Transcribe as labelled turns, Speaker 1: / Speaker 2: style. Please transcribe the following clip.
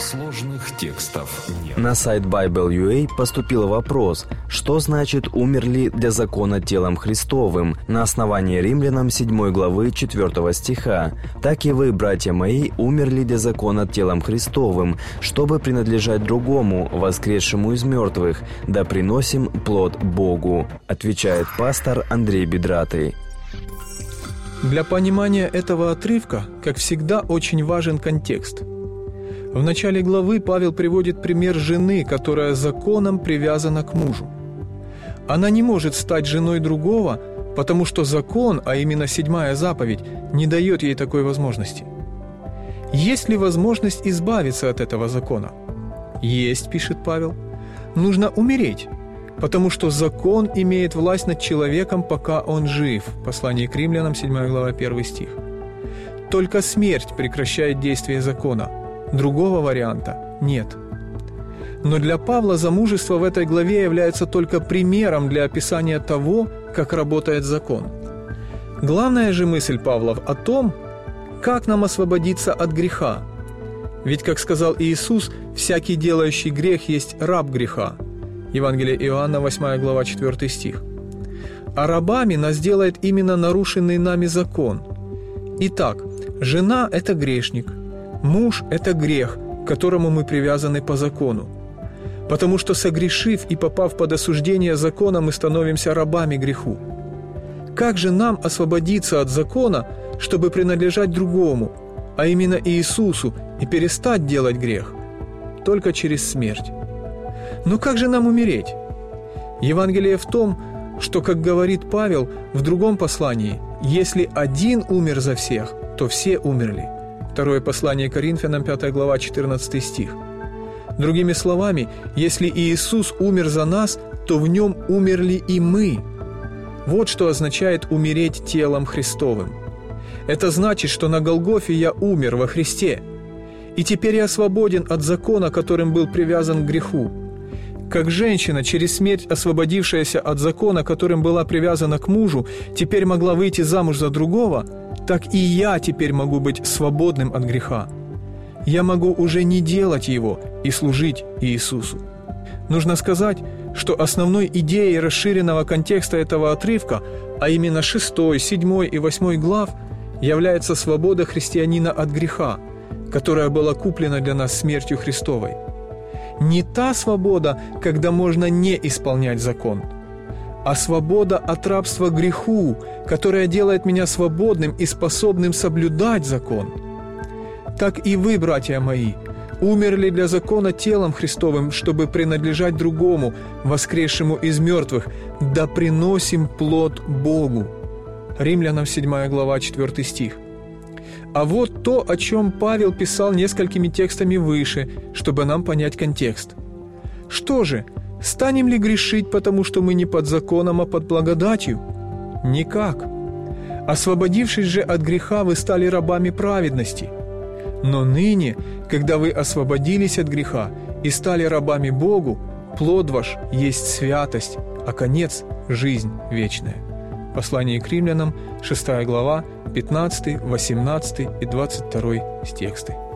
Speaker 1: Сложных текстов нет.
Speaker 2: На сайт Bible.ua поступил вопрос, что значит «умерли для закона телом Христовым» на основании римлянам 7 главы 4 стиха. «Так и вы, братья мои, умерли для закона телом Христовым, чтобы принадлежать другому, воскресшему из мертвых, да приносим плод Богу», отвечает пастор Андрей Бедратый.
Speaker 3: Для понимания этого отрывка, как всегда, очень важен контекст – в начале главы Павел приводит пример жены, которая законом привязана к мужу. Она не может стать женой другого, потому что закон, а именно седьмая заповедь, не дает ей такой возможности. Есть ли возможность избавиться от этого закона? Есть, пишет Павел. Нужно умереть, потому что закон имеет власть над человеком, пока он жив. Послание к римлянам, 7 глава, 1 стих. Только смерть прекращает действие закона – Другого варианта нет. Но для Павла замужество в этой главе является только примером для описания того, как работает закон. Главная же мысль Павлов о том, как нам освободиться от греха. Ведь, как сказал Иисус, всякий делающий грех есть раб греха. Евангелие Иоанна, 8 глава, 4 стих. А рабами нас делает именно нарушенный нами закон. Итак, жена – это грешник – Муж – это грех, к которому мы привязаны по закону. Потому что, согрешив и попав под осуждение закона, мы становимся рабами греху. Как же нам освободиться от закона, чтобы принадлежать другому, а именно Иисусу, и перестать делать грех? Только через смерть. Но как же нам умереть? Евангелие в том, что, как говорит Павел в другом послании, если один умер за всех, то все умерли – Второе послание Коринфянам, 5 глава, 14 стих. Другими словами, если Иисус умер за нас, то в нем умерли и мы. Вот что означает умереть телом Христовым. Это значит, что на Голгофе я умер во Христе, и теперь я свободен от закона, которым был привязан к греху. Как женщина, через смерть освободившаяся от закона, которым была привязана к мужу, теперь могла выйти замуж за другого – так и я теперь могу быть свободным от греха. Я могу уже не делать его и служить Иисусу. Нужно сказать, что основной идеей расширенного контекста этого отрывка, а именно 6, 7 и 8 глав, является свобода христианина от греха, которая была куплена для нас смертью Христовой. Не та свобода, когда можно не исполнять закон – а свобода от рабства греху, которая делает меня свободным и способным соблюдать закон. Так и вы, братья мои, умерли для закона телом Христовым, чтобы принадлежать другому, воскресшему из мертвых, да приносим плод Богу. Римлянам 7 глава 4 стих. А вот то, о чем Павел писал несколькими текстами выше, чтобы нам понять контекст. Что же – Станем ли грешить, потому что мы не под законом, а под благодатью? Никак. Освободившись же от греха, вы стали рабами праведности. Но ныне, когда вы освободились от греха и стали рабами Богу, плод ваш есть святость, а конец – жизнь вечная. Послание к римлянам, 6 глава, 15, 18 и 22 тексты.